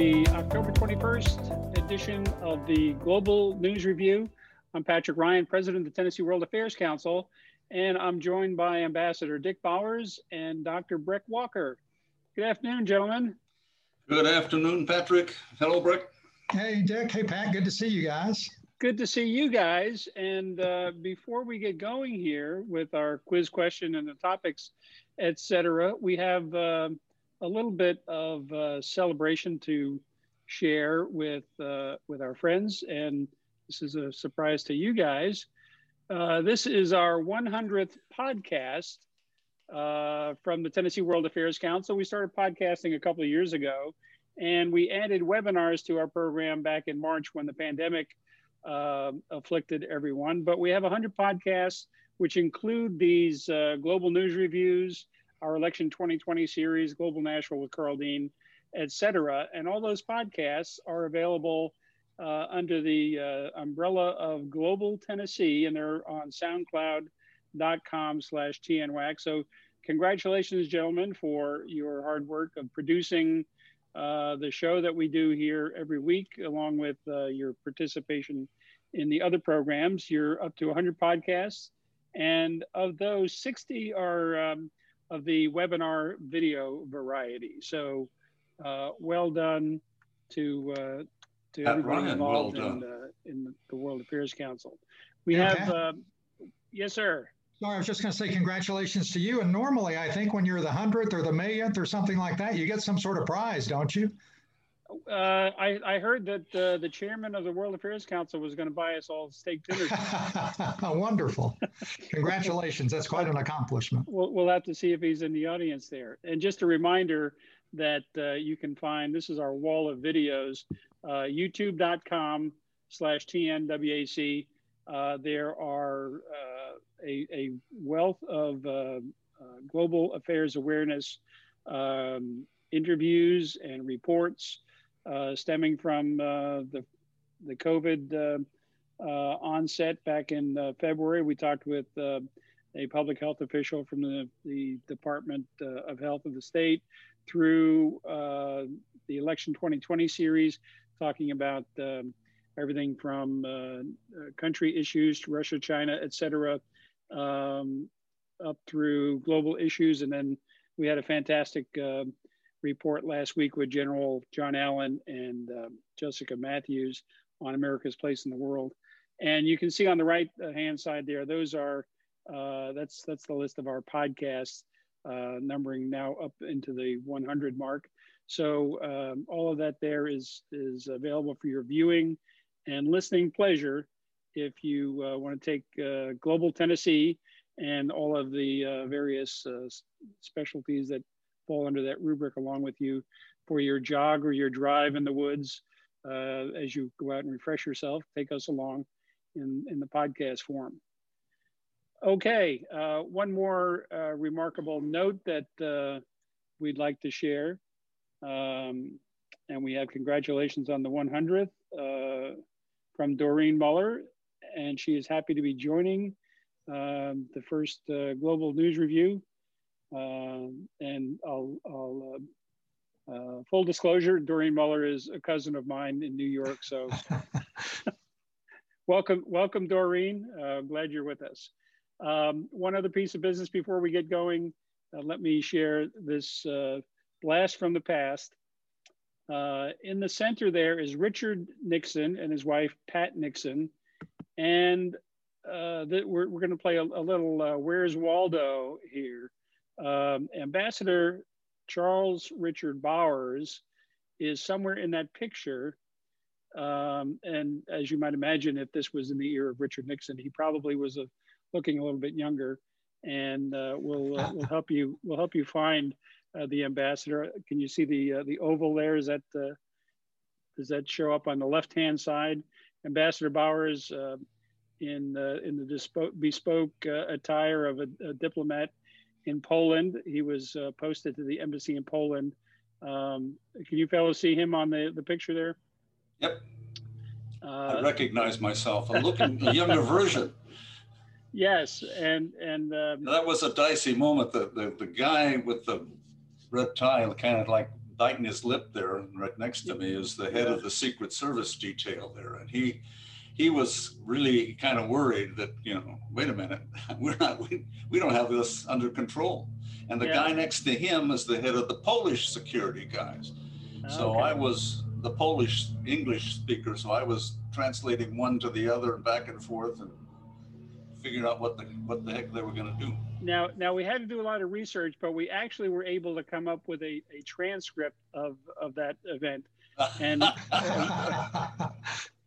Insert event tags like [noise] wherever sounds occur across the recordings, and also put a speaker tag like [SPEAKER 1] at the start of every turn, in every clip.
[SPEAKER 1] to the October 21st edition of the Global News Review. I'm Patrick Ryan, President of the Tennessee World Affairs Council, and I'm joined by Ambassador Dick Bowers and Dr. Breck Walker. Good afternoon, gentlemen.
[SPEAKER 2] Good afternoon, Patrick. Hello, Breck.
[SPEAKER 3] Hey, Dick. Hey, Pat. Good to see you guys.
[SPEAKER 1] Good to see you guys. And uh, before we get going here with our quiz question and the topics, etc., we have uh, a little bit of uh, celebration to share with uh, with our friends, and this is a surprise to you guys. Uh, this is our 100th podcast uh, from the Tennessee World Affairs Council. We started podcasting a couple of years ago, and we added webinars to our program back in March when the pandemic uh, afflicted everyone. But we have 100 podcasts, which include these uh, global news reviews, our election 2020 series, Global Nashville with Karl Dean, etc. And all those podcasts are available uh, under the uh, umbrella of Global Tennessee, and they're on SoundCloud.com slash TNWAC. So congratulations, gentlemen, for your hard work of producing uh, the show that we do here every week, along with uh, your participation in the other programs. You're up to 100 podcasts, and of those, 60 are um, of the webinar video variety. So uh, well done to uh, to
[SPEAKER 2] Pat
[SPEAKER 1] everybody
[SPEAKER 2] Ryan,
[SPEAKER 1] involved
[SPEAKER 2] well
[SPEAKER 1] in,
[SPEAKER 2] done.
[SPEAKER 1] uh, in the World Affairs Council. We
[SPEAKER 3] Yeah,
[SPEAKER 1] have, uh, yes, sir.
[SPEAKER 3] Sorry, I was just going to say congratulations to you. And normally, I think when you're the hundredth or the millionth or something like that, you get some sort of prize, don't you?
[SPEAKER 1] Uh, I, I heard that uh, the chairman of the World Affairs Council was going to buy us all steak dinners. [laughs]
[SPEAKER 3] Wonderful. Congratulations. That's quite an accomplishment.
[SPEAKER 1] we'll, we'll have to see if he's in the audience there. And just a reminder that uh, you can find this is our wall of videos, uh, youtube.com slash TNWAC. Uh, there are uh, a, a wealth of uh, uh, global affairs awareness um, interviews and reports stemming from uh, the, the COVID uh, uh, onset back in uh, February. We talked with uh, a public health official from the, the Department uh, of Health of the state through uh, the Election 2020 series, talking about um, everything from uh, uh, country issues to Russia, China, et cetera, um, up through global issues. And then we had a fantastic uh, report last week with General John Allen and um Jessica Mathews on America's place in the world. And you can see on the right hand side there, those are uh, that's that's the list of our podcasts, uh, numbering now up into the 100 mark. So um, all of that there is is available for your viewing and listening pleasure. If you uh, want to take uh, Global Tennessee and all of the uh, various uh, specialties that fall under that rubric along with you for your jog or your drive in the woods uh, as you go out and refresh yourself, take us along in, in the podcast form. Okay, uh, one more uh, remarkable note that uh, we'd like to share. Um, and we have congratulations on the 100th uh, from Doreen Muller, and she is happy to be joining um, the first uh, Global News Review. Um, and I'll, I'll uh, uh, full disclosure, Doreen Muller is a cousin of mine in New York, so [laughs] welcome, welcome, Doreen. Uh, glad you're with us. Um, one other piece of business before we get going, uh, let me share this uh, blast from the past. Uh, in the center there is Richard Nixon and his wife, Pat Nixon. And uh, that we're, we're going to play a, a little uh, Where's Waldo here. Um, Ambassador Charles Richard Bowers is somewhere in that picture. Um, and as you might imagine, if this was in the ear of Richard Nixon, he probably was a, looking a little bit younger. And uh, we'll, uh, we'll help you we'll help you find uh, the ambassador. Can you see the uh, the oval there? Is that uh, does that show up on the left hand side? Ambassador Bowers uh, in uh, in the bespoke, uh, attire of a, a diplomat in Poland. He was uh, posted to the embassy in Poland. Um, can you fellows see him on the, the picture there?
[SPEAKER 2] Yep, I
[SPEAKER 1] Uh,
[SPEAKER 2] recognize myself. I'm looking a younger version. [laughs]
[SPEAKER 1] yes, and and um,
[SPEAKER 2] That was a dicey moment. The, the, the guy with the red tie kind of like biting his lip there. Right next to me is the head of the Secret Service detail there, and he he was really kind of worried that you know, wait a minute, [laughs] we're not we, we don't have this under control. And the yeah. guy next to him is the head of the Polish security guys. So. I was the Polish English speaker, so I was translating one to the other and back and forth and figuring out what the what the heck they were going to do.
[SPEAKER 1] Now, now we had to do a lot of research, but we actually were able to come up with a, a transcript of of that event, and [laughs] [laughs]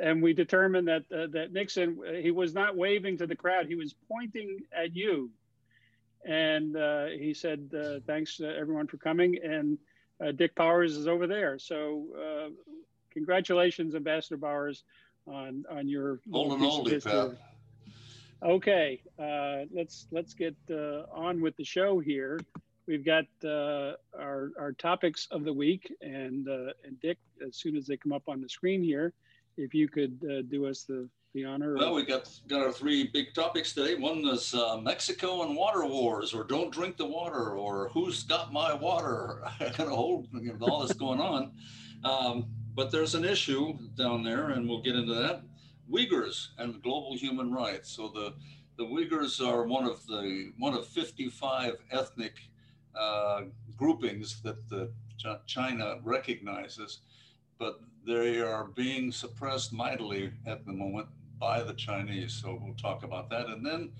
[SPEAKER 1] and we determined that uh, that Nixon he was not waving to the crowd; he was pointing at you, and uh, he said, uh, "Thanks everyone for coming." And uh, Dick Bowers is over there, so uh, congratulations, Ambassador Bowers, on on your
[SPEAKER 2] holding oldie, Pat.
[SPEAKER 1] Okay, uh, let's let's get on with the show here. We've got our our topics of the week, and and Dick, as soon as they come up on the screen here if you could uh, do us the, the honor.
[SPEAKER 2] Well, we got got our three big topics today. One is uh, Mexico and water wars, or don't drink the water, or who's got my water. [laughs] I got a whole you know, all this going on. Um, but there's an issue down there, and we'll get into that. Uyghurs and global human rights. So the the Uyghurs are one of the one of 55 ethnic uh, groupings that the China recognizes, but they are being suppressed mightily at the moment by the Chinese. So we'll talk about that. And then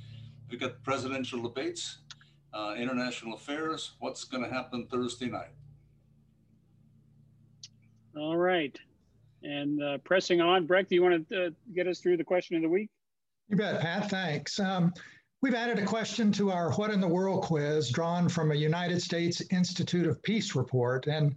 [SPEAKER 2] we've got presidential debates, uh, international affairs, what's going to happen Thursday night.
[SPEAKER 1] All right. And uh, pressing on, Breck, do you want to uh, get us through the question of the week?
[SPEAKER 3] You bet, Pat. Thanks. Um, we've added a question to our What in the World quiz drawn from a United States Institute of Peace report. And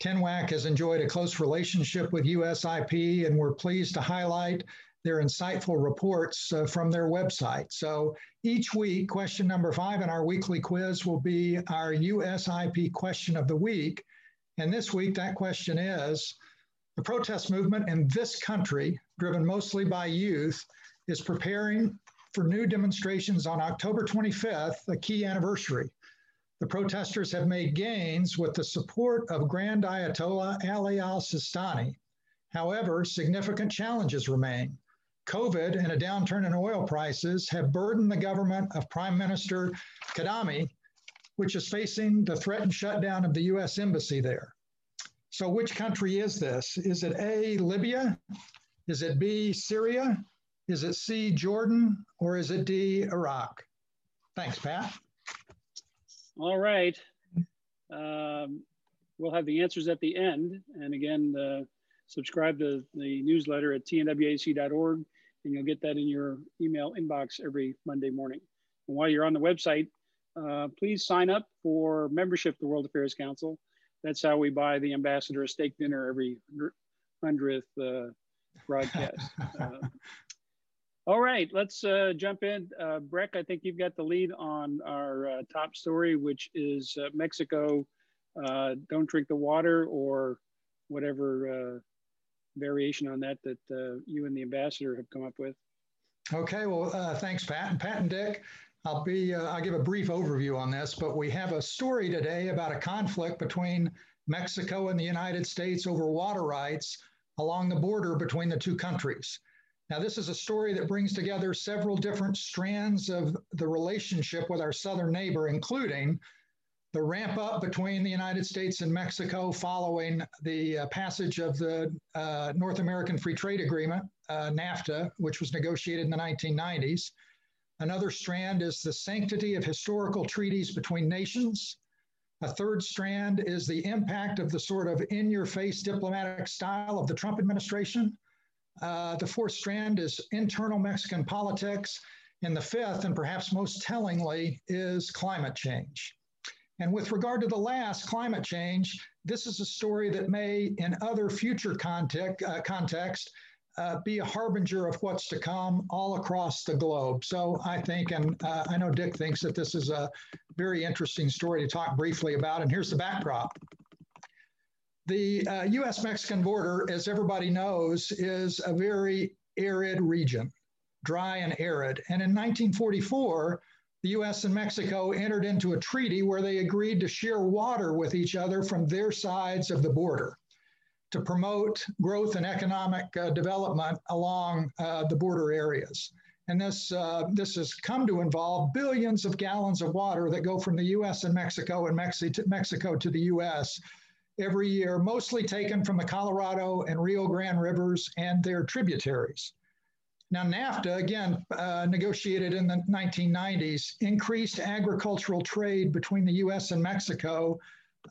[SPEAKER 3] TNWAC has enjoyed a close relationship with USIP, and we're pleased to highlight their insightful reports uh, from their website. So each week, question number five in our weekly quiz will be our USIP question of the week. And this week, that question is the protest movement in this country, driven mostly by youth, is preparing for new demonstrations on October 25th, a key anniversary. The protesters have made gains with the support of Grand Ayatollah Ali al Sistani. However, significant challenges remain. COVID and a downturn in oil prices have burdened the government of Prime Minister Kadhimi, which is facing the threatened shutdown of the US Embassy there. So, which country is this? Is it A, Libya? Is it B, Syria? Is it C, Jordan? Or is it D, Iraq? Thanks, Pat.
[SPEAKER 1] All right. Um, we'll have the answers at the end. And again, uh, subscribe to the newsletter at tnwac.org, and you'll get that in your email inbox every Monday morning. And while you're on the website, uh, please sign up for membership to the World Affairs Council. That's how we buy the ambassador a steak dinner every hundredth uh, broadcast. [laughs] All right, let's uh, jump in. Uh, Breck, I think you've got the lead on our uh, top story, which is uh, Mexico, uh, don't drink the water or whatever uh, variation on that that you and the ambassador have come up with.
[SPEAKER 3] Okay, well, thanks, Pat. And Pat and Dick, I'll be, I'll give a brief overview on this, but we have a story today about a conflict between Mexico and the United States over water rights along the border between the two countries. Now, this is a story that brings together several different strands of the relationship with our southern neighbor, including the ramp up between the United States and Mexico following the uh, passage of the uh, North American Free Trade Agreement, uh, NAFTA, which was negotiated in the 1990s. Another strand is the sanctity of historical treaties between nations. A third strand is the impact of the sort of in your face diplomatic style of the Trump administration. Uh, the fourth strand is internal Mexican politics. And the fifth, and perhaps most tellingly, is climate change. And with regard to the last, climate change, this is a story that may, in other future context, uh, context, uh, be a harbinger of what's to come all across the globe. So I think, and uh, I know Dick thinks that this is a very interesting story to talk briefly about. And here's the backdrop. The uh, US Mexican border, as everybody knows, is a very arid region, dry and arid. And in 1944, the US and Mexico entered into a treaty where they agreed to share water with each other from their sides of the border to promote growth and economic uh, development along uh, the border areas. And this, uh, this has come to involve billions of gallons of water that go from the US and Mexico and Mexi- Mexico to the US every year, mostly taken from the Colorado and Rio Grande rivers and their tributaries. Now, NAFTA, again, uh, negotiated in the 1990s, increased agricultural trade between the US and Mexico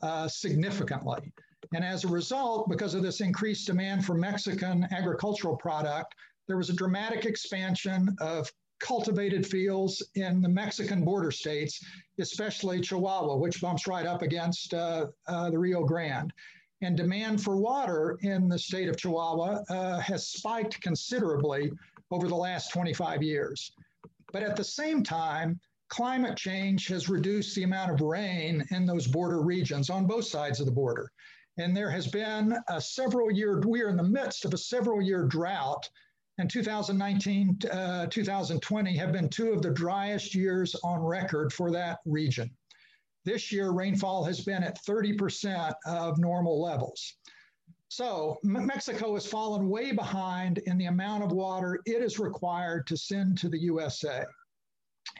[SPEAKER 3] uh, significantly. And as a result, because of this increased demand for Mexican agricultural product, there was a dramatic expansion of cultivated fields in the Mexican border states, especially Chihuahua, which bumps right up against uh, uh, the Rio Grande. And demand for water in the state of Chihuahua uh, has spiked considerably over the last 25 years. But at the same time, climate change has reduced the amount of rain in those border regions on both sides of the border. And there has been a several year, we are in the midst of a several year drought. And 2019, uh, 2020 have been two of the driest years on record for that region. This year, rainfall has been at 30% of normal levels. So Mexico has fallen way behind in the amount of water it is required to send to the USA.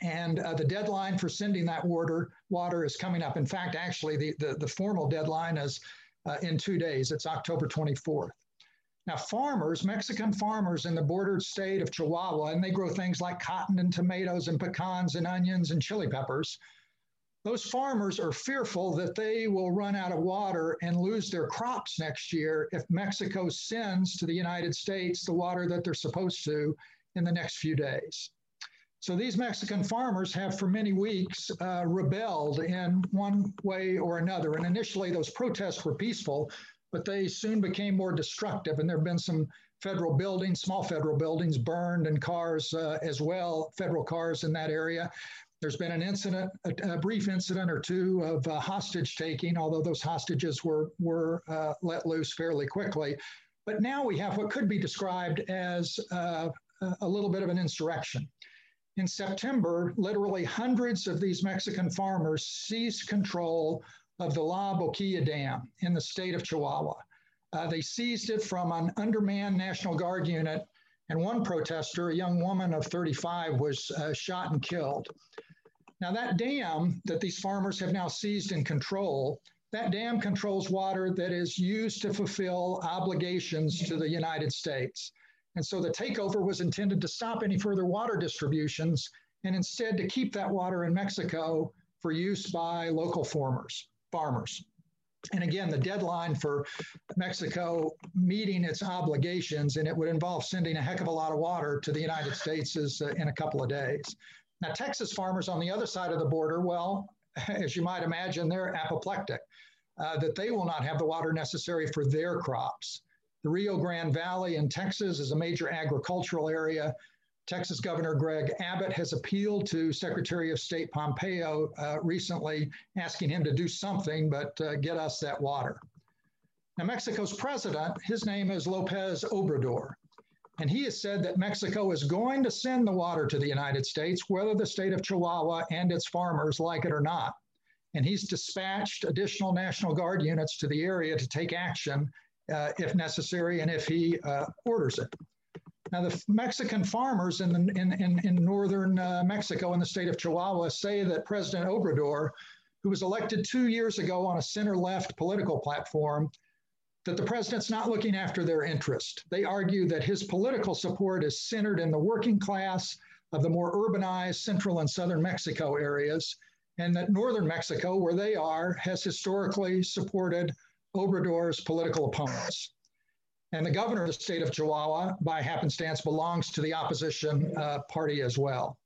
[SPEAKER 3] And uh, the deadline for sending that water, water is coming up. In fact, actually, the, the, the formal deadline is uh, in two days. It's October 24th. Now, farmers, Mexican farmers in the bordered state of Chihuahua, and they grow things like cotton and tomatoes and pecans and onions and chili peppers, those farmers are fearful that they will run out of water and lose their crops next year if Mexico sends to the United States the water that they're supposed to in the next few days. So these Mexican farmers have for many weeks uh, rebelled in one way or another. And initially, those protests were peaceful, but they soon became more destructive. And there have been some federal buildings, small federal buildings burned, and cars uh, as well, federal cars in that area. There's been an incident, a, a brief incident or two of uh, hostage taking, although those hostages were, were uh, let loose fairly quickly. But now we have what could be described as uh, a little bit of an insurrection. In September, literally hundreds of these Mexican farmers seized control of the La Boquilla Dam in the state of Chihuahua. Uh, they seized it from an undermanned National Guard unit, and one protester, a young woman of 35, was uh, shot and killed. Now, that dam that these farmers have now seized and control, that dam controls water that is used to fulfill obligations to the United States. And so the takeover was intended to stop any further water distributions and instead to keep that water in Mexico for use by local farmers. Farmers. And again, the deadline for Mexico meeting its obligations, and it would involve sending a heck of a lot of water to the United States, is uh, in a couple of days. Now, Texas farmers on the other side of the border, well, [laughs] as you might imagine, they're apoplectic, uh, that they will not have the water necessary for their crops. The Rio Grande Valley in Texas is a major agricultural area. Texas Governor Greg Abbott has appealed to Secretary of State Pompeo uh, recently, asking him to do something but uh, get us that water. Now, Mexico's president, his name is Lopez Obrador. And he has said that Mexico is going to send the water to the United States, whether the state of Chihuahua and its farmers like it or not. And he's dispatched additional National Guard units to the area to take action uh, if necessary and if he uh, orders it. Now, the Mexican farmers in, the, in, in, in northern uh, Mexico in the state of Chihuahua say that President Obrador, who was elected two years ago on a center left political platform, that the president's not looking after their interest. They argue that his political support is centered in the working class of the more urbanized central and southern Mexico areas, and that northern Mexico, where they are, has historically supported Obrador's political opponents. And the governor of the state of Chihuahua, by happenstance, belongs to the opposition uh, party as well.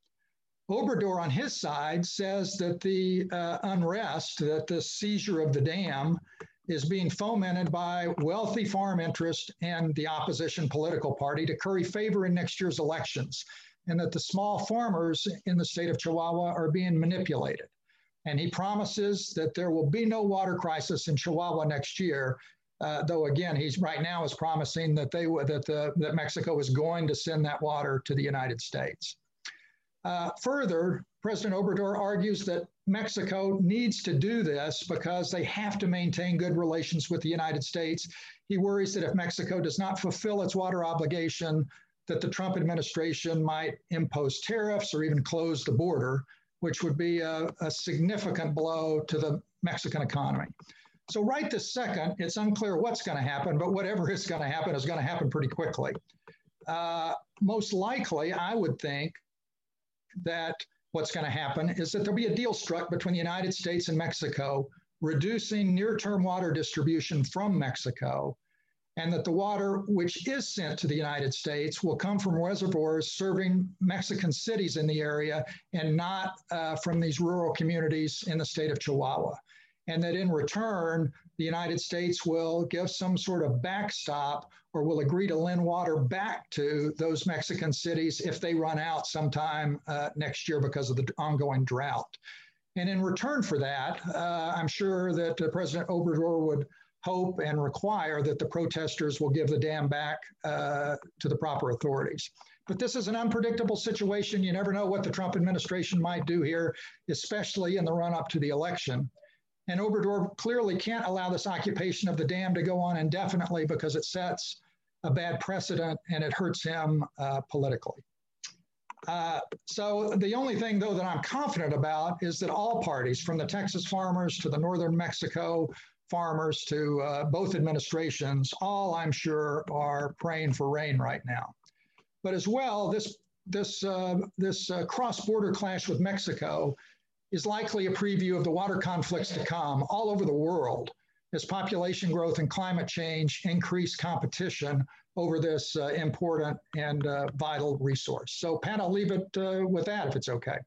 [SPEAKER 3] Obrador, on his side, says that the uh, unrest, that the seizure of the dam, is being fomented by wealthy farm interest and the opposition political party to curry favor in next year's elections, and that the small farmers in the state of Chihuahua are being manipulated. And he promises that there will be no water crisis in Chihuahua next year. Uh, though again, he's right now is promising that they that the that Mexico is going to send that water to the United States. Uh, further, President Obrador argues that Mexico needs to do this because they have to maintain good relations with the United States. He worries that if Mexico does not fulfill its water obligation, that the Trump administration might impose tariffs or even close the border, which would be a, a significant blow to the Mexican economy. So, right this second, it's unclear what's going to happen, but whatever is going to happen is going to happen pretty quickly. Uh, most likely, I would think that what's going to happen is that there'll be a deal struck between the United States and Mexico, reducing near term water distribution from Mexico, and that the water which is sent to the United States will come from reservoirs serving Mexican cities in the area and not uh, from these rural communities in the state of Chihuahua. And that in return, the United States will give some sort of backstop or will agree to lend water back to those Mexican cities if they run out sometime uh, next year because of the ongoing drought. And in return for that, uh, I'm sure that uh, President Obrador would hope and require that the protesters will give the dam back uh, to the proper authorities. But this is an unpredictable situation. You never know what the Trump administration might do here, especially in the run up to the election. And Obrador clearly can't allow this occupation of the dam to go on indefinitely because it sets a bad precedent and it hurts him uh, politically. Uh, so the only thing, though, that I'm confident about is that all parties, from the Texas farmers to the northern Mexico farmers to uh, both administrations, all I'm sure are praying for rain right now. But as well, this this uh, this uh, cross-border clash with Mexico is likely a preview of the water conflicts to come all over the world as population growth and climate change increase competition over this uh, important and uh, vital resource. So, Pat, I'll leave it uh, with that if it's okay.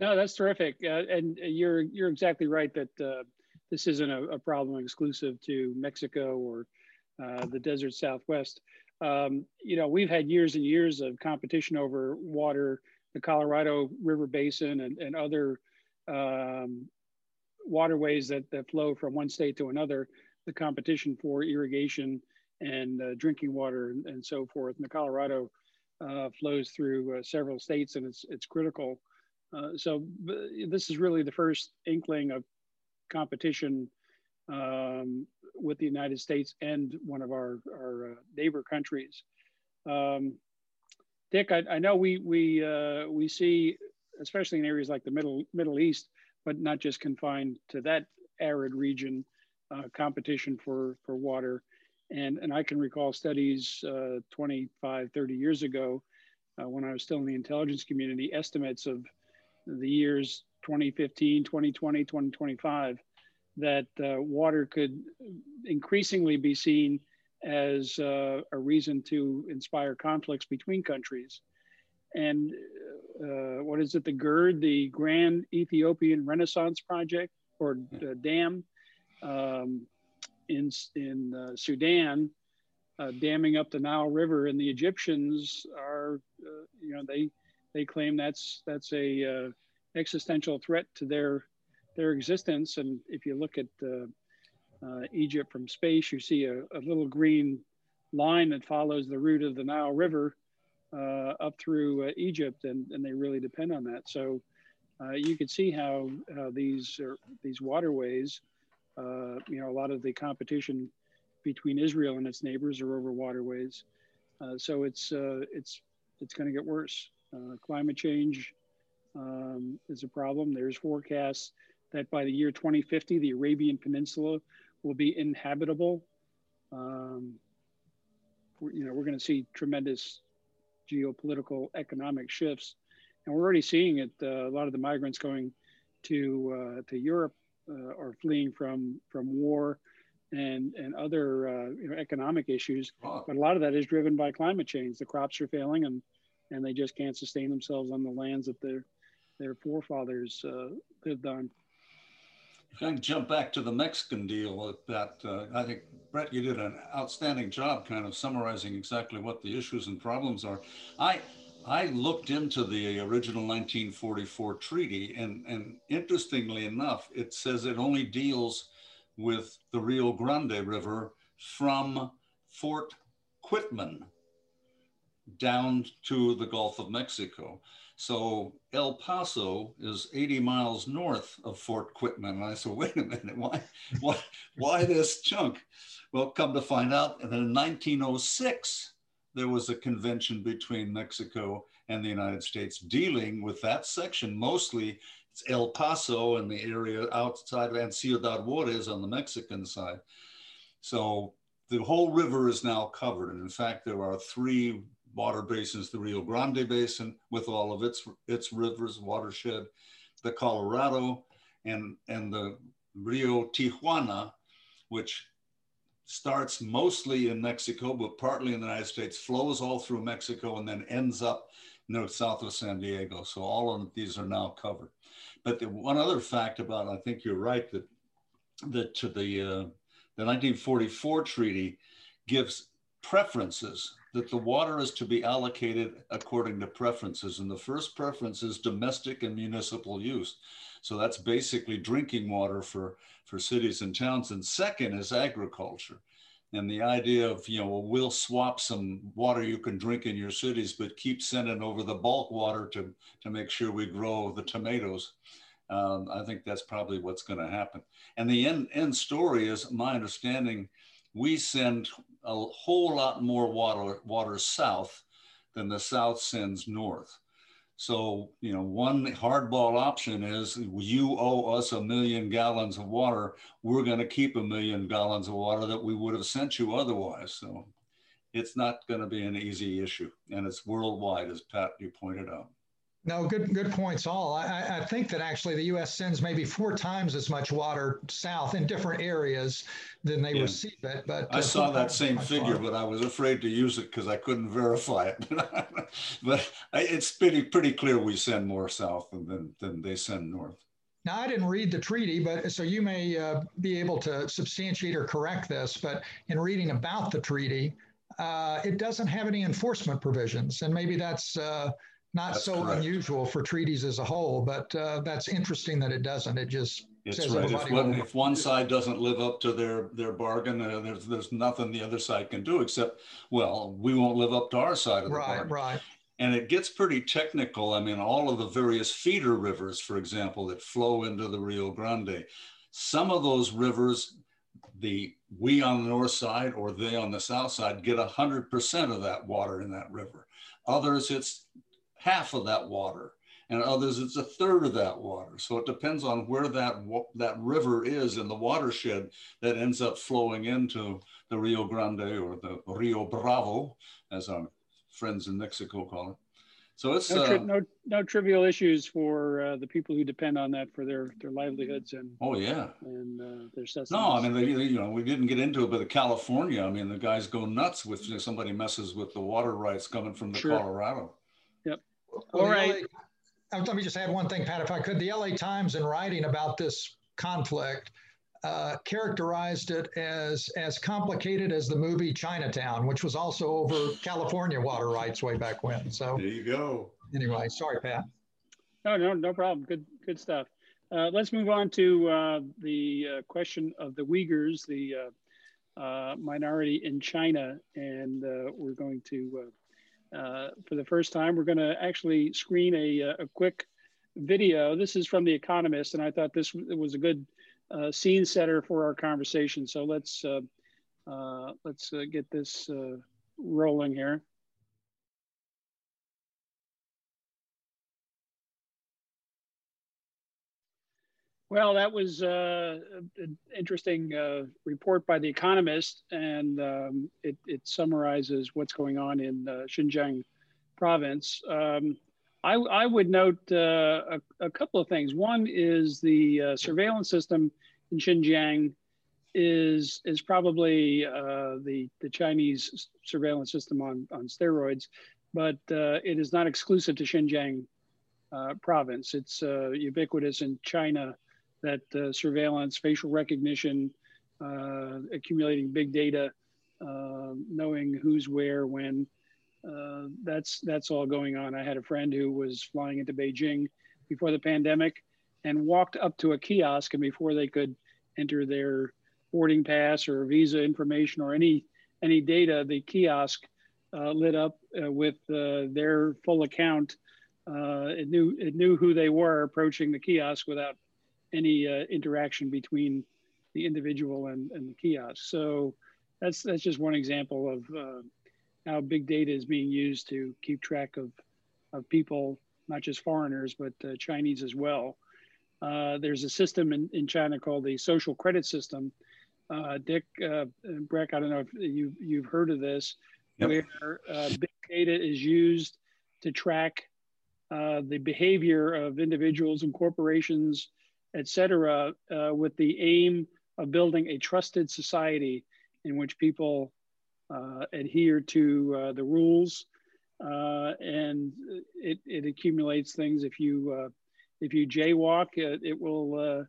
[SPEAKER 1] No, that's terrific, uh, and you're you're exactly right that uh, this isn't a, a, problem exclusive to Mexico or uh, the desert Southwest. Um, you know, we've had years and years of competition over water, the Colorado River Basin, and, and other um, waterways that, that flow from one state to another, the competition for irrigation and uh, drinking water and, and, so forth. And the Colorado uh, flows through uh, several states and it's, it's critical. Uh, so this is really the first inkling of competition um, with the United States and one of our, our uh, neighbor countries. Um, Dick, I, I, know we, we, uh, we see especially in areas like the Middle Middle East, but not just confined to that arid region, uh, competition for for water. And, and I can recall studies uh, 25, 30 years ago uh, when I was still in the intelligence community, estimates of the years 2015, 2020, 2025, that uh, water could increasingly be seen as uh, a reason to inspire conflicts between countries. And uh, what is it, the GERD, the Grand Ethiopian Renaissance Project or uh, Dam um, in, in uh, Sudan, uh, damming up the Nile River. And the Egyptians are, uh, you know, they, they claim that's, that's a uh, existential threat to their, their existence. And if you look at Egypt from space, you see a, a little green line that follows the route of the Nile River uh, up through uh, Egypt, and, and they really depend on that. So uh, you could see how these are, these waterways, you know, a lot of the competition between Israel and its neighbors are over waterways. so it's it's it's going to get worse. climate change um, is a problem. There's forecasts that by the year 2050, the Arabian Peninsula will be inhabitable. Um, you know, we're going to see tremendous geopolitical economic shifts. And we're already seeing it. Uh, a lot of the migrants going to uh, to Europe uh, are fleeing from from war and and other uh, you know, economic issues. But a lot of that is driven by climate change. The crops are failing, and and they just can't sustain themselves on the lands that their their forefathers uh, lived on.
[SPEAKER 2] If I can jump back to the Mexican deal with that, uh, I think, Breck, you did an outstanding job kind of summarizing exactly what the issues and problems are. I, I looked into the original 1944 treaty, and, and interestingly enough, it says it only deals with the Rio Grande River from Fort Quitman down to the Gulf of Mexico. So El Paso is 80 miles north of Fort Quitman. And I said, wait a minute, why, why, why this chunk? Well, come to find out, and then in 1906, there was a convention between Mexico and the United States dealing with that section. Mostly it's El Paso and the area outside and Ciudad Juarez on the Mexican side. So the whole river is now covered. And in fact, there are three water basins, the Rio Grande Basin with all of its, its rivers, watershed, the Colorado and, and the Rio Tijuana, which starts mostly in Mexico, but partly in the United States, flows all through Mexico, and then ends up north south of San Diego. So all of these are now covered. But the one other fact about, I think you're right that that to the uh, the 1944 treaty gives preferences that the water is to be allocated according to preferences. And the first preference is domestic and municipal use. So that's basically drinking water for, for cities and towns. And second is agriculture. And the idea of, you know, well, we'll swap some water you can drink in your cities, but keep sending over the bulk water to, to make sure we grow the tomatoes. Um, I think that's probably what's going to happen. And the end, end story is my understanding we send a whole lot more water, water south than the south sends north. So, you know, one hardball option is you owe us a million gallons of water. We're going to keep a million gallons of water that we would have sent you otherwise. So it's not going to be an easy issue. And it's worldwide, as Pat, you pointed out.
[SPEAKER 3] No, good good points all. I, I, think that actually the U.S. sends maybe four times as much water south in different areas than they yeah. receive it. But
[SPEAKER 2] I uh, saw that same figure, but I was afraid to use it because I couldn't verify it. [laughs] but it's pretty pretty clear we send more south than than they send north.
[SPEAKER 3] Now, I didn't read the treaty, but so you may uh, be able to substantiate or correct this. But in reading about the treaty, uh, it doesn't have any enforcement provisions, and maybe that's uh, not that's so correct. unusual for treaties as a whole, but uh, that's interesting that it doesn't. It just
[SPEAKER 2] it's says right. If one, if one, side doesn't live up to their their bargain, uh, there's there's nothing the other side can do except, well, we won't live up to our side of the
[SPEAKER 3] right,
[SPEAKER 2] bargain.
[SPEAKER 3] Right, right.
[SPEAKER 2] And it gets pretty technical. I mean, all of the various feeder rivers, for example, that flow into the Rio Grande, some of those rivers the we on the north side or they on the south side get 100% of that water in that river. Others, it's half of that water and others it's a third of that water. So it depends on where that that river is in the watershed that ends up flowing into the Rio Grande or the Rio Bravo, as our friends in Mexico call it. So it's
[SPEAKER 1] no,
[SPEAKER 2] tri-
[SPEAKER 1] uh, no, no trivial issues for uh, the people who depend on that for their their livelihoods and
[SPEAKER 2] oh yeah
[SPEAKER 1] and uh, their sustenance.
[SPEAKER 2] No, I mean they, you know we didn't get into it, but California, I mean the guys go nuts with you know, somebody messes with the water rights coming from the sure. Colorado.
[SPEAKER 1] Yep. Well, All right.
[SPEAKER 3] LA, let me just add one thing, Pat, if I could. The LA Times, in writing about this conflict, uh, characterized it as as complicated as the movie Chinatown, which was also over California water rights way back when. So
[SPEAKER 2] there you go.
[SPEAKER 3] Anyway, sorry, Pat.
[SPEAKER 1] No, no, no problem. Good, good stuff. Uh, let's move on to uh, the uh, question of the Uyghurs, the uh, uh, minority in China, and we're going to uh, for the first time. We're going to actually screen a, uh, a quick video. This is from The Economist, and I thought this was a good uh, scene setter for our conversation. So let's uh, uh, let's get this rolling here. Well, that was uh, an interesting uh, report by The Economist, and um, it, it, summarizes what's going on in uh, Xinjiang province. Um, I, I, would note uh, a, a, couple of things. One is the uh, surveillance system in Xinjiang is is probably uh, the the Chinese surveillance system on on steroids, but it is not exclusive to Xinjiang province. It's ubiquitous in China that uh, surveillance, facial recognition, uh, accumulating big data, uh, knowing who's where, when. Uh, that's that's all going on. I had a friend who was flying into Beijing before the pandemic, and walked up to a kiosk, and before they could enter their boarding pass or visa information or any any data, the kiosk uh, lit up uh, with their full account. It knew it knew who they were approaching the kiosk without any uh, interaction between the individual and, and the kiosk. So that's that's just one example of uh, how big data is being used to keep track of of people, not just foreigners but Chinese as well. there's a system in, in China called the social credit system. Dick Breck, I don't know if you you've heard of this yep. where uh, big data is used to track uh, the behavior of individuals and corporations, et cetera, uh, with the aim of building a trusted society in which people uh, adhere to uh, the rules. Uh, and it, it accumulates things. If you, if you jaywalk, it, it will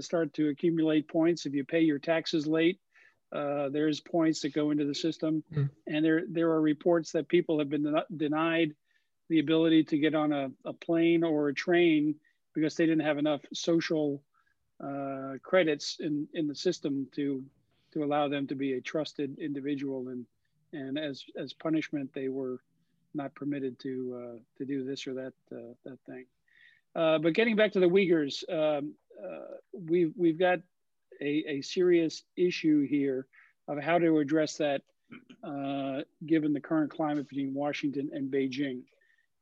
[SPEAKER 1] start to accumulate points. If you pay your taxes late, uh, there's points that go into the system, mm. and there there are reports that people have been den- denied the ability to get on a, a plane or a train because they didn't have enough social uh, credits in, in the system to to allow them to be a trusted individual and and as as punishment they were not permitted to uh, to do this or that uh, that thing. Uh, but getting back to the Uyghurs, um, uh, we've we've got a, a serious issue here of how to address that uh, given the current climate between Washington and Beijing.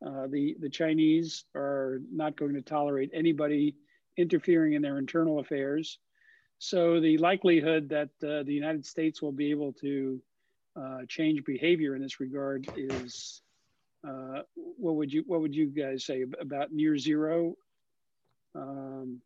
[SPEAKER 1] Uh, the, the Chinese are not going to tolerate anybody interfering in their internal affairs. So the likelihood that uh, the United States will be able to uh, change behavior in this regard is uh, what would you what would you guys say about near zero? Um,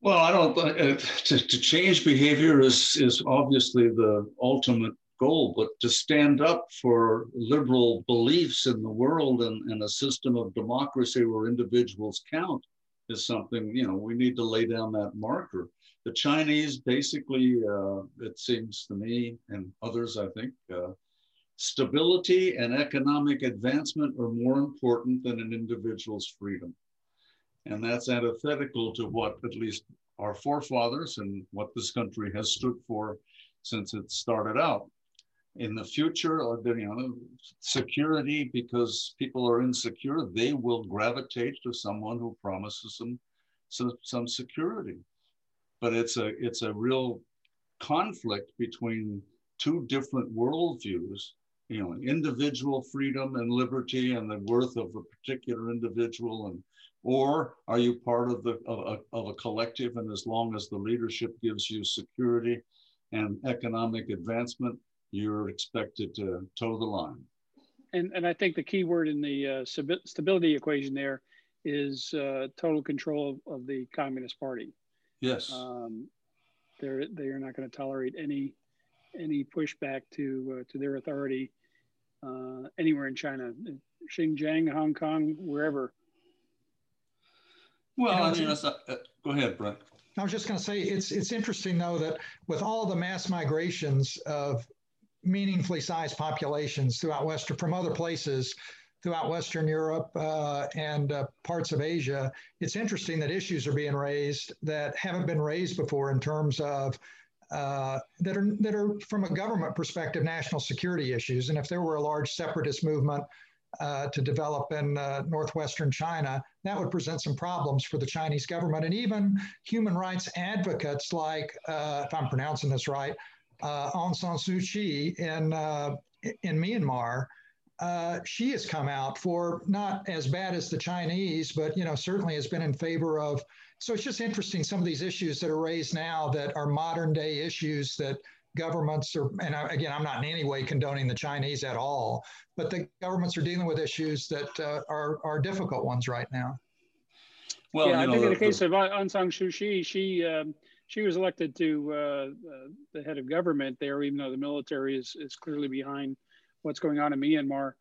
[SPEAKER 2] well, I don't uh, to, to change behavior is is obviously the ultimate goal, but to stand up for liberal beliefs in the world and, and a system of democracy where individuals count is something you know we need to lay down that marker. The Chinese basically, uh, it seems to me and others, I think, uh, stability and economic advancement are more important than an individual's freedom. And that's antithetical to what at least our forefathers and what this country has stood for since it started out. In the future, you know, security, because people are insecure, they will gravitate to someone who promises them some, some security. But it's a it's a real conflict between two different worldviews you know, individual freedom and liberty and the worth of a particular individual and or are you part of the of a, of a collective and as long as the leadership gives you security and economic advancement you're expected to toe the line
[SPEAKER 1] and and i think the key word in the uh, stability equation there is uh, total control of, of, the communist party
[SPEAKER 2] yes um,
[SPEAKER 1] they're they are not going to tolerate any any pushback to uh, to their authority uh, anywhere in China, Xinjiang, Hong Kong, wherever.
[SPEAKER 2] Well, I mean, uh, go ahead, Breck.
[SPEAKER 3] I was just going to say it's it's interesting though that with all the mass migrations of meaningfully sized populations throughout Western from other places throughout Western Europe uh, and uh, parts of Asia, it's interesting that issues are being raised that haven't been raised before in terms of uh, that are that are from a government perspective national security issues. And if there were a large separatist movement uh, to develop in uh, northwestern China, that would present some problems for the Chinese government and even human rights advocates like, uh, if I'm pronouncing this right, uh, Aung San Suu Kyi in in Myanmar. she has come out for not as bad as the Chinese, but you know certainly has been in favor of so it's just interesting some of these issues that are raised now that are modern day issues that governments are, and again, I'm not in any way condoning the Chinese at all, but the governments are dealing with issues that uh, are, are difficult ones right now.
[SPEAKER 1] Well, yeah, I know, think in the case the, of Aung San Suu Kyi, she, um, she was elected to uh, uh, the head of government there, even though the military is, is clearly behind what's going on in Myanmar.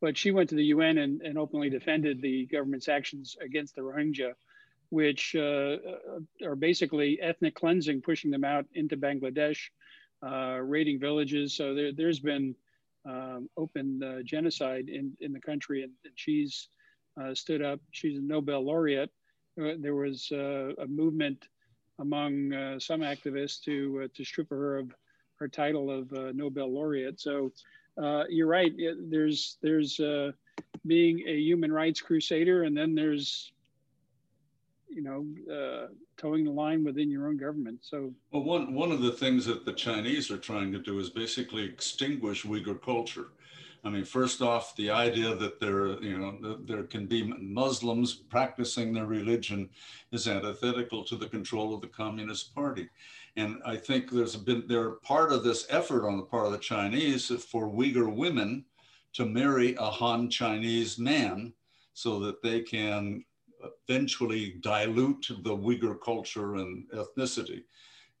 [SPEAKER 1] But she went to the UN and, and openly defended the government's actions against the Rohingya which uh, are basically ethnic cleansing, pushing them out into Bangladesh, uh, raiding villages. So there, has been um, open uh, genocide in, in the country, and, and she's uh, stood up. She's a Nobel laureate. Uh, there was uh, a movement among some activists to to strip her of her title of Nobel laureate. So uh, you're right. There's there's uh, being a human rights crusader, and then there's you know uh, towing the line within your own government. So,
[SPEAKER 2] well, one one of the things that the Chinese are trying to do is basically extinguish Uyghur culture. I mean, first off, the idea that there, you know, there can be Muslims practicing their religion is antithetical to the control of the Communist Party. And I think there's been there part of this effort on the part of the Chinese for Uyghur women to marry a Han Chinese man so that they can eventually dilute the Uyghur culture and ethnicity.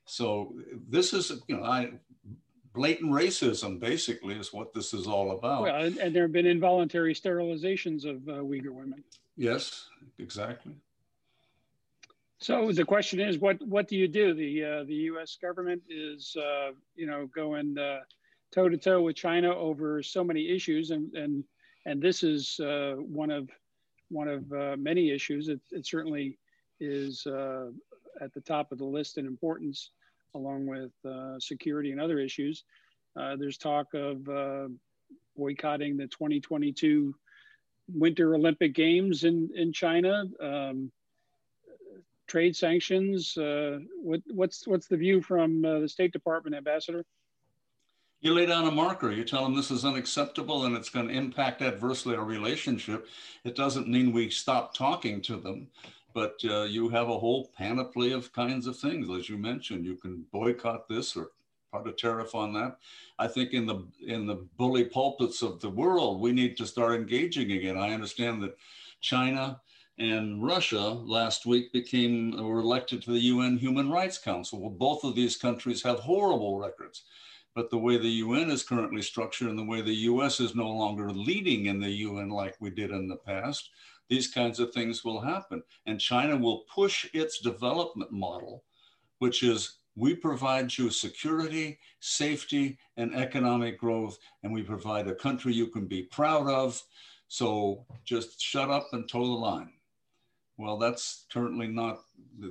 [SPEAKER 2] So this is, you know, I, blatant racism basically is what this is all about.
[SPEAKER 1] Well, and, and there have been involuntary sterilizations of uh, Uyghur women.
[SPEAKER 2] Yes, exactly.
[SPEAKER 1] So the question is, what what do you do? The uh, the U.S. government is, uh, you know, going toe to toe with China over so many issues, and and and this is uh, one of one of uh, many issues. It, it certainly is uh, at the top of the list in importance, along with security and other issues. there's talk of boycotting the 2022 Winter Olympic Games in in China. Um, trade sanctions. Uh, what, what's what's the view from uh, the State Department, Ambassador?
[SPEAKER 2] You lay down a marker. You tell them this is unacceptable and it's going to impact adversely our relationship. It doesn't mean we stop talking to them, but uh, you have a whole panoply of kinds of things, as you mentioned. You can boycott this or put a tariff on that. I think in the in the bully pulpits of the world, we need to start engaging again. I understand that China and Russia last week became were elected to the UN Human Rights Council. Well, both of these countries have horrible records. But the way the UN is currently structured and the way the US is no longer leading in the UN like we did in the past, these kinds of things will happen. And China will push its development model, which is we provide you security, safety, and economic growth, and we provide a country you can be proud of. So just shut up and toe the line. Well, that's certainly not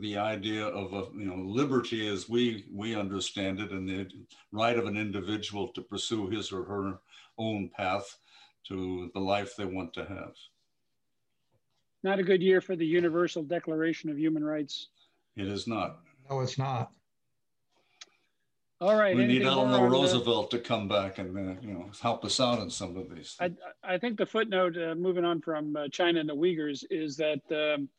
[SPEAKER 2] the idea of a, you know liberty as we we understand it, and the right of an individual to pursue his or her own path to the life they want to have.
[SPEAKER 1] Not a good year for the Universal Declaration of Human Rights.
[SPEAKER 2] It is not.
[SPEAKER 3] No, it's not.
[SPEAKER 1] All right.
[SPEAKER 2] We need Eleanor Roosevelt the... to come back and uh, you know help us out in some of these.
[SPEAKER 1] I, I think the footnote, uh, moving on from uh, China and the Uyghurs, is that um,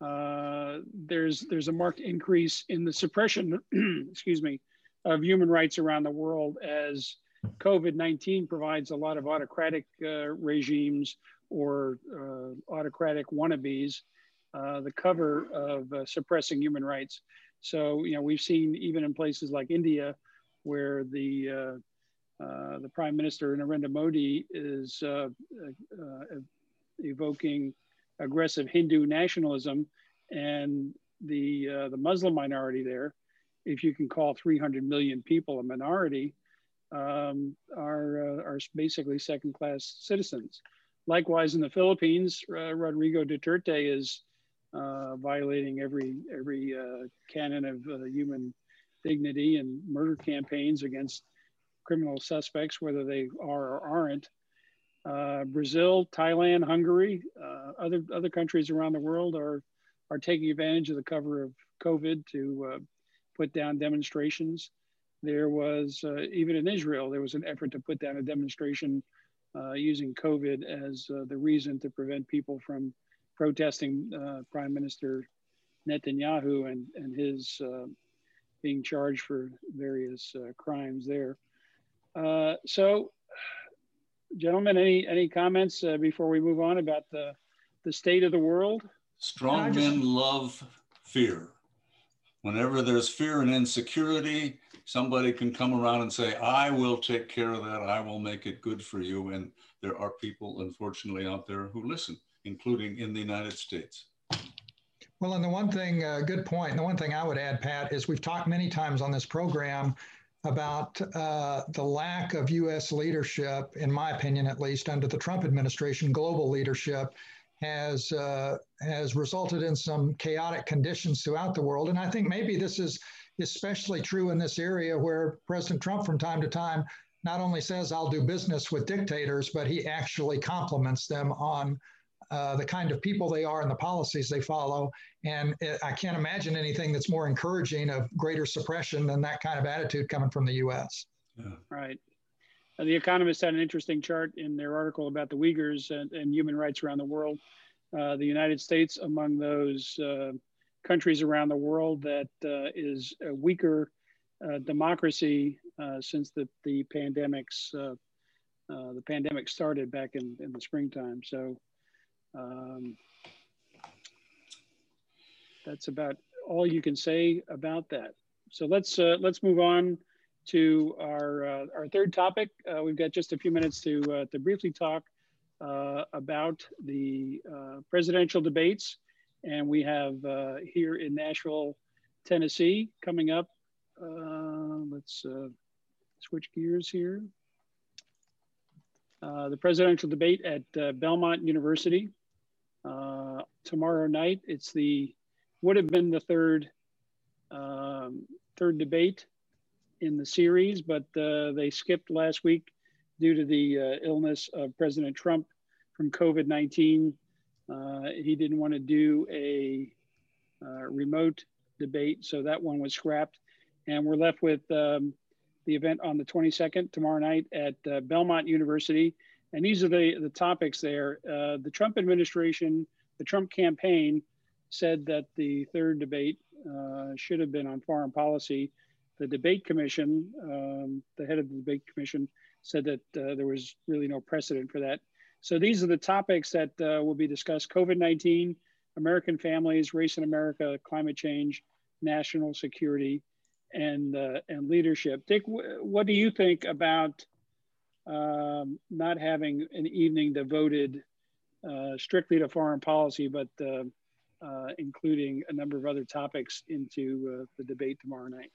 [SPEAKER 1] uh, there's there's a marked increase in the suppression, [clears throat] excuse me, of human rights around the world as COVID-19 provides a lot of autocratic uh, regimes or uh, autocratic wannabes uh, the cover of uh, suppressing human rights. So you know we've seen even in places like India, where the the Prime Minister Narendra Modi is evoking aggressive Hindu nationalism and the uh, the Muslim minority there, if you can call 300 million people a minority, um, are uh, are basically second class citizens. Likewise, in the Philippines, uh, Rodrigo Duterte is uh, violating every every uh, canon of uh, human dignity and murder campaigns against criminal suspects, whether they are or aren't uh, Brazil, Thailand, Hungary, other other countries around the world are are taking advantage of the cover of COVID to put down demonstrations. There was even in Israel there was an effort to put down a demonstration uh, using COVID as uh, the reason to prevent people from protesting Prime Minister Netanyahu and and his being charged for various crimes there. so gentlemen, any any comments uh, before we move on about the the state of the world?
[SPEAKER 2] Strong just... men love fear. Whenever there's fear and insecurity, somebody can come around and say, "I will take care of that. I will make it good for you." And there are people, unfortunately, out there who listen, including in the United States.
[SPEAKER 3] Well, and the one thing, uh, good point. The one thing I would add, Pat, is we've talked many times on this program about uh, the lack of U.S. leadership, in my opinion, at least under the Trump administration, global leadership has uh, has resulted in some chaotic conditions throughout the world. And I think maybe this is especially true in this area where President Trump, from time to time, not only says I'll do business with dictators, but he actually compliments them on uh, the kind of people they are and the policies they follow. And it, I can't imagine anything that's more encouraging of greater suppression than that kind of attitude coming from the U.S.
[SPEAKER 1] Yeah. Right. Uh, the Economist had an interesting chart in their article about the Uyghurs and, and human rights around the world. Uh, the United States, among those uh, countries around the world that uh, is a weaker uh, democracy uh, since the, the pandemics, the pandemic started back in, in the springtime. So um, that's about all you can say about that. So let's let's move on to our, uh, our third topic. Uh, we've got just a few minutes to, uh, to briefly talk uh, about the uh, presidential debates. And we have uh, here in Nashville, Tennessee, coming up. let's switch gears here. the presidential debate at Belmont University tomorrow night. It's the would have been the third um, third debate in the series, but uh, they skipped last week due to the uh, illness of President Trump from COVID 19. Uh, he didn't want to do a uh, remote debate, so that one was scrapped. And we're left with um, the event on the 22nd, tomorrow night at uh, Belmont University. And these are the, the topics there. Uh, the Trump administration, the Trump campaign said that the third debate should have been on foreign policy the debate commission, um, the head of the debate commission, said that uh, there was really no precedent for that. So these are the topics that uh, will be discussed: COVID-19, American families, race in America, climate change, national security, and uh, and leadership. Dick, what do you think about um, not having an evening devoted uh, strictly to foreign policy, but uh, uh, including a number of other topics into the debate tomorrow night?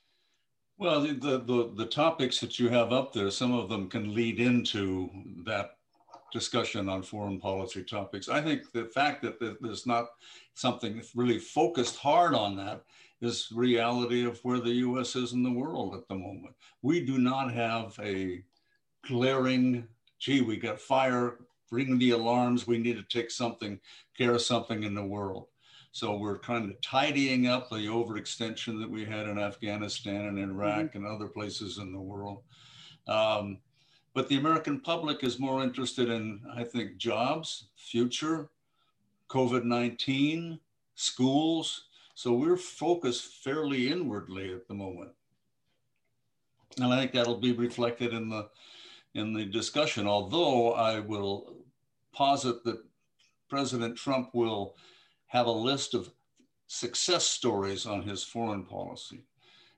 [SPEAKER 2] Well, the, the, the, topics that you have up there, some of them can lead into that discussion on foreign policy topics. I think the fact that there's not something really focused hard on that is reality of where the US is in the world at the moment. We do not have a glaring, gee, we got fire, ring the alarms, we need to take something, care of something in the world. So we're kind of tidying up the overextension that we had in Afghanistan and Iraq mm-hmm. and other places in the world. Um, but the American public is more interested in, I think, jobs, future, COVID 19, schools. So we're focused fairly inwardly at the moment. And I think that'll be reflected in the in the discussion, although I will posit that President Trump will have a list of success stories on his foreign policy.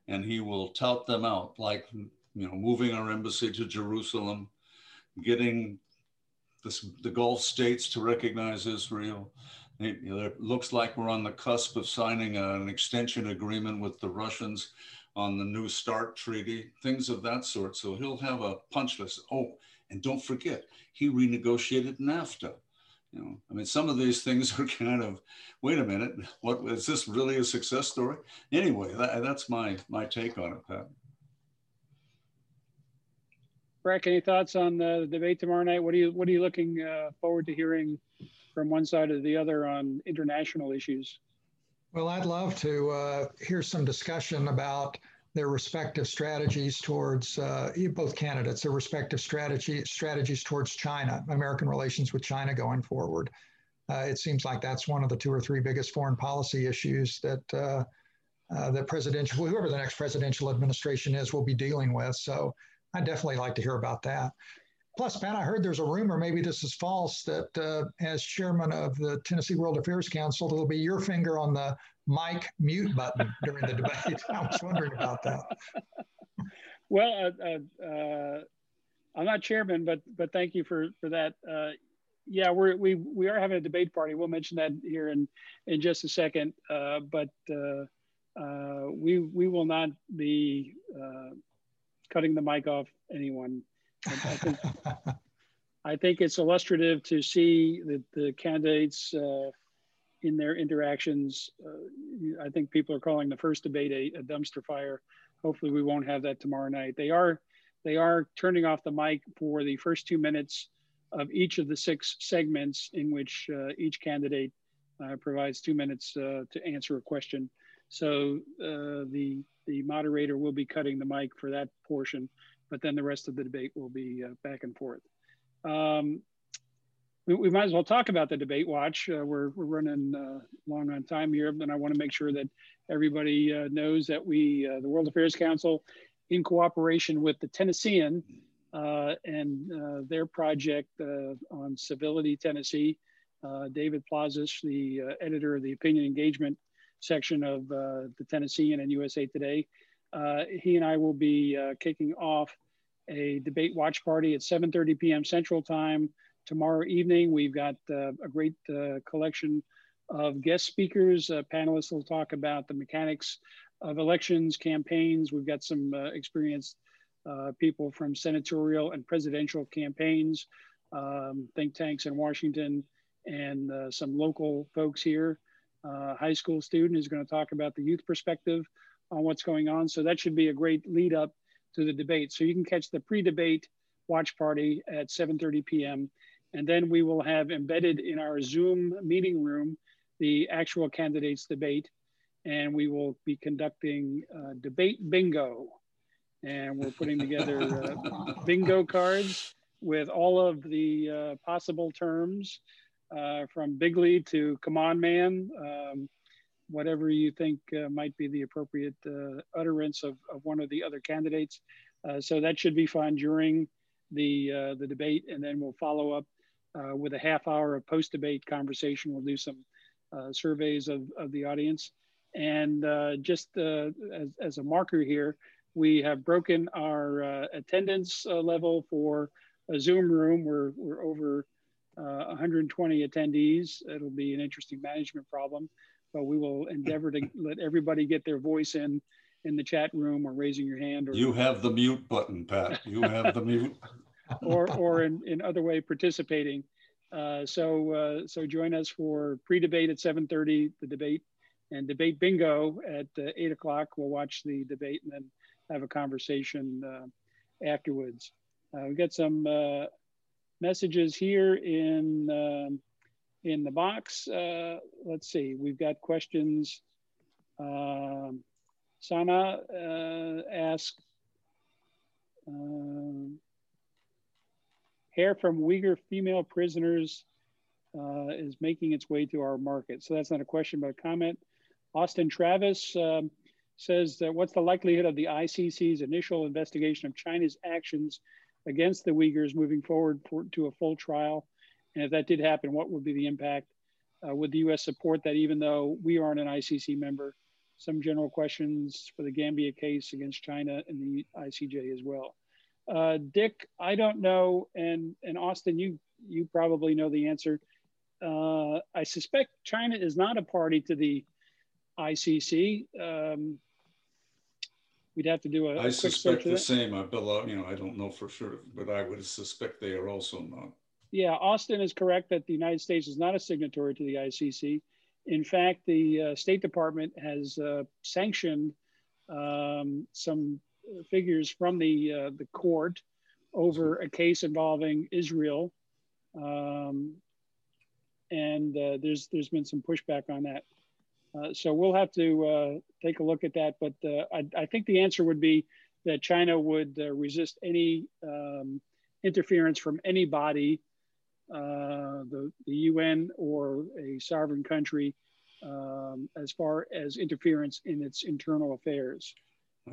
[SPEAKER 2] And he will tout them out, like you know, moving our embassy to Jerusalem, getting this, the Gulf states to recognize Israel. It, you know, it looks like we're on the cusp of signing a, an extension agreement with the Russians on the New START treaty, things of that sort. So he'll have a punch list. Oh, and don't forget, he renegotiated NAFTA. You know, I mean, some of these things [laughs] are kind of, wait a minute, what is this really a success story? Anyway, that, that's my my take on it, Pat.
[SPEAKER 1] Breck, any thoughts on the debate tomorrow night? What are you what are you looking uh, forward to hearing from one side or the other on international issues?
[SPEAKER 3] Well, I'd love to uh, hear some discussion about their respective strategies towards uh, both candidates, their respective strategy strategies towards China, American relations with China going forward. Uh, it seems like that's one of the two or three biggest foreign policy issues that uh, uh the presidential, whoever the next presidential administration is, will be dealing with. So I definitely like to hear about that. Plus, Pat, I heard there's a rumor, maybe this is false, that uh, as chairman of the Tennessee World Affairs Council, it'll be your finger on the mic mute button during the debate. [laughs] I was wondering about that.
[SPEAKER 1] Well, uh, uh, uh, I'm not chairman, but but thank you for for that. Uh, yeah, we're we we are having a debate party. We'll mention that here in in just a second. Uh, but we we will not be cutting the mic off anyone I think, [laughs] I think it's illustrative to see the, the candidates uh, in their interactions. Uh, I think people are calling the first debate a, a, dumpster fire. Hopefully, we won't have that tomorrow night. They are they are turning off the mic for the first two minutes of each of the six segments in which uh, each candidate uh, provides two minutes uh, to answer a question. So uh, the, the moderator will be cutting the mic for that portion, but then the rest of the debate will be uh, back and forth. Um, we, might as well talk about the debate watch. Uh, we're, we're running long on time here, but I want to make sure that everybody knows that we, the World Affairs Council, in cooperation with the Tennessean uh, and uh, their project uh, on Civility Tennessee. David Plazas, the editor of the opinion engagement section of the Tennessean and USA Today, he and I will be kicking off a debate watch party at 7.30 p.m. Central Time tomorrow evening. We've got uh, a great uh, collection of guest speakers. Uh, panelists will talk about the mechanics of elections, campaigns. We've got some experienced uh, people from senatorial and presidential campaigns, um, think tanks in Washington, and uh, some local folks here. Uh, high school student is going to talk about the youth perspective on what's going on. So that should be a great lead up to the debate. So you can catch the pre-debate watch party at 7.30 p.m. And then we will have embedded in our Zoom meeting room the actual candidates debate. And we will be conducting uh, debate bingo and we're putting together uh, [laughs] bingo cards with all of the uh, possible terms uh, from Bigley to come on man, um, whatever you think uh, might be the appropriate uh, utterance of, of one of the other candidates. Uh, so that should be fun during the, the debate, and then we'll follow up with a half hour of post-debate conversation. We'll do some surveys of, of the audience. And just as, as a marker here, we have broken our uh, attendance uh, level for a Zoom room. We're, we're over uh, 120 attendees. It'll be an interesting management problem, but we will endeavor to let everybody get their voice in in the chat room or raising your hand. Or,
[SPEAKER 2] you have the mute button, Pat. You have the mute. [laughs]
[SPEAKER 1] or or in, in other way participating. Uh, so uh, so join us for pre-debate at 7:30, the debate, and debate bingo at uh, 8 o'clock. We'll watch the debate and then have a conversation uh, afterwards. Uh, we got some uh, messages here in um, in the box. Uh, let's see, we've got questions. Um, Sana uh, asked, um, hair from Uyghur female prisoners uh, is making its way to our market. So that's not a question, but a comment. Austin Travis, um, says that what's the likelihood of the ICC's initial investigation of China's actions against the Uyghurs moving forward for, to a full trial? And if that did happen, what would be the impact? Uh, would the US support that even though we aren't an ICC member? Some general questions for the Gambia case against China and the ICJ as well. Uh, Dick, I don't know, and, and Austin, you, you probably know the answer. Uh, I suspect China is not a party to the ICC. Um, we'd have to do a, a
[SPEAKER 4] I suspect the same. I you know, I don't know for sure, but I would suspect they are also not.
[SPEAKER 1] Yeah, Austin is correct that the United States is not a signatory to the ICC. In fact, the uh, State Department has uh, sanctioned um, some figures from the uh, the court over a case involving Israel, um, and uh, there's there's been some pushback on that. Uh, so we'll have to uh, take a look at that. But uh, I, I, think the answer would be that China would uh, resist any um, interference from anybody, uh, the, the UN or a sovereign country, um, as far as interference in its internal affairs.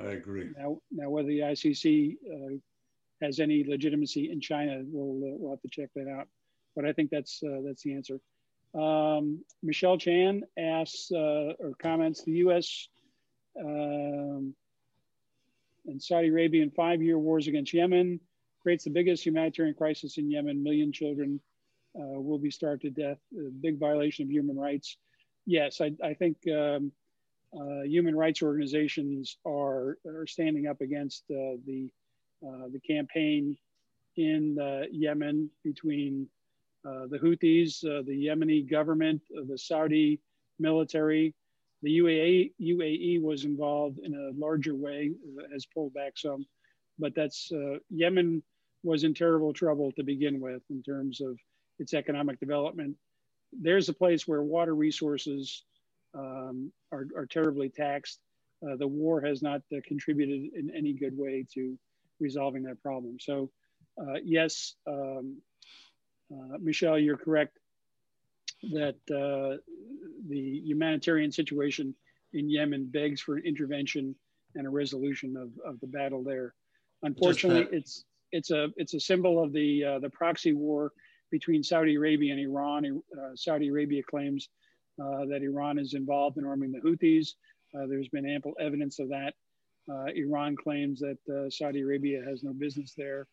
[SPEAKER 4] I agree.
[SPEAKER 1] Now, now whether the ICC has any legitimacy in China, we'll, we'll have to check that out. But I think that's that's the answer. Um, Michelle Chan asks uh, or comments the U.S. Um, and Saudi Arabia in five year wars against Yemen creates the biggest humanitarian crisis in Yemen. Million children uh, will be starved to death. A big violation of human rights. Yes, I, I think um, uh, human rights organizations are, are standing up against uh, the, uh, the campaign in uh, Yemen between the Houthis, uh, the Yemeni government, uh, the Saudi military. The UAE, UAE was involved in a larger way, has pulled back some. but that's uh, Yemen was in terrible trouble to begin with in terms of its economic development. There's a place where water resources um, are, are, terribly taxed. Uh, the war has not uh, contributed in any good way to resolving that problem. So, uh, yes, um, uh, Michelle, you're correct that uh, the humanitarian situation in Yemen begs for an intervention and a resolution of, of the battle there. Unfortunately, it's it's a it's a symbol of the uh, the proxy war between Saudi Arabia and Iran. Uh, Saudi Arabia claims uh, that Iran is involved in arming the Houthis. Uh, there's been ample evidence of that. Uh, Iran claims that uh, Saudi Arabia has no business there.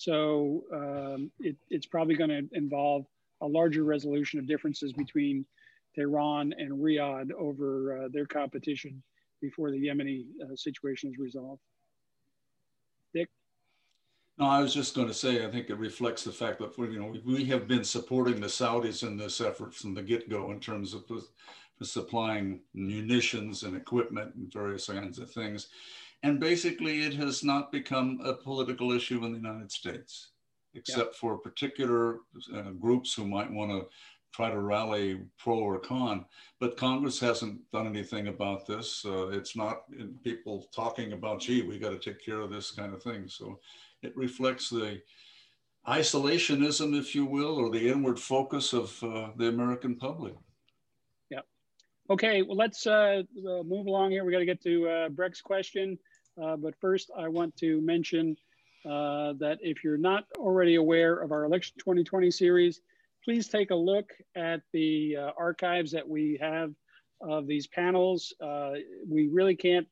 [SPEAKER 1] So um, it, it's probably going to involve a larger resolution of differences between Tehran and Riyadh over their competition before the Yemeni situation is resolved. Dick?
[SPEAKER 2] No, I was just going to say, I think it reflects the fact that you know we have been supporting the Saudis in this effort from the get-go in terms of supplying munitions and equipment and various kinds of things, and basically it has not become a political issue in the United States, except yeah. for particular uh, groups who might want to try to rally pro or con. But Congress hasn't done anything about this. Uh, it's not people talking about, gee, we got to take care of this kind of thing. So it reflects the isolationism, if you will, or the inward focus of uh, the American public.
[SPEAKER 1] Yeah. Okay, well, let's uh, uh move along here. We got to get to uh, Breck's question. Uh, but first, I want to mention uh, that if you're not already aware of our Election 2020 series, please take a look at the archives that we have of these panels. we really can't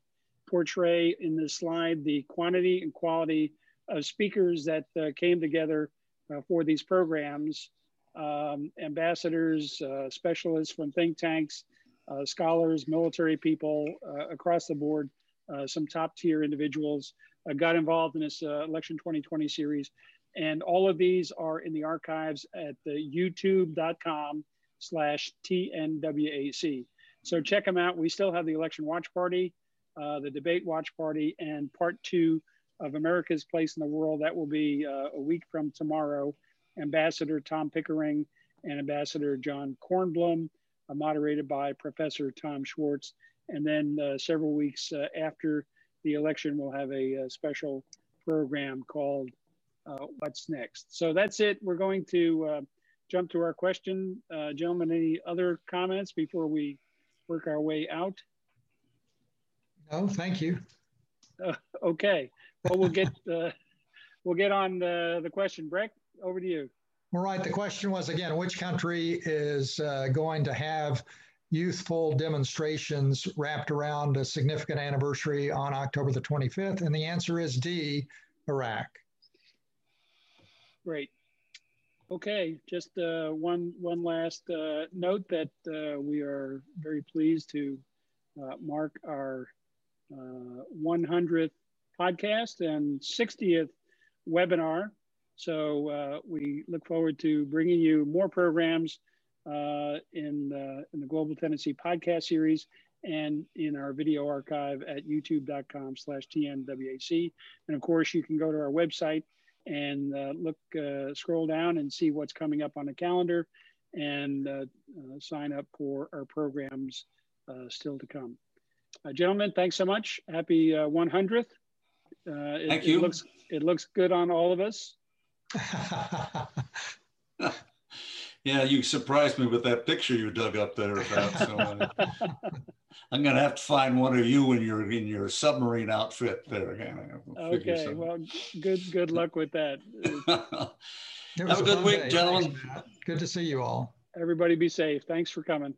[SPEAKER 1] portray in this slide the quantity and quality of speakers that uh, came together uh, for these programs, um, ambassadors, uh, specialists from think tanks, uh, scholars, military people uh, across the board, some top tier individuals got involved in this Election 2020 series. And all of these are in the archives at the youtube.com slash TNWAC. So check them out. We still have the election watch party, uh, the debate watch party, and part two of America's Place in the World. That will be uh, a week from tomorrow. Ambassador Tom Pickering and Ambassador John Kornblum, uh, moderated by Professor Tom Schwartz. And then uh, several weeks uh, after the election, we'll have a, a special program called uh, What's Next. So that's it. We're going to uh, jump to our question. gentlemen, any other comments before we work our way out?
[SPEAKER 3] No, thank you.
[SPEAKER 1] okay well, we'll get uh, we'll get on the, the question. Breck, over to you.
[SPEAKER 3] All right. The question was again, which country is uh, going to have youthful demonstrations wrapped around a significant anniversary on October the 25th? And the answer is D, Iraq.
[SPEAKER 1] Great. Okay, just uh, one one last uh, note that uh, we are very pleased to uh, mark our 100th uh, podcast and 60th webinar. So uh, we look forward to bringing you more programs uh, in, the, in the Global Tendency podcast series and in our video archive at youtube.com slash TNWAC. And of course, you can go to our website and uh, look, uh, scroll down and see what's coming up on the calendar and uh, uh, sign up for our programs still to come. gentlemen, thanks so much. Happy 100th.
[SPEAKER 5] Uh, it, Thank you.
[SPEAKER 1] It looks, it looks good on all of us. [laughs]
[SPEAKER 2] yeah, you surprised me with that picture you dug up there. About, so, [laughs] I'm going to have to find one of you in your in your submarine outfit there again.
[SPEAKER 1] Okay, well, good good luck with that. [laughs]
[SPEAKER 5] have a good week, day. gentlemen.
[SPEAKER 3] Thanks, good to see you all.
[SPEAKER 1] Everybody be safe. Thanks for coming.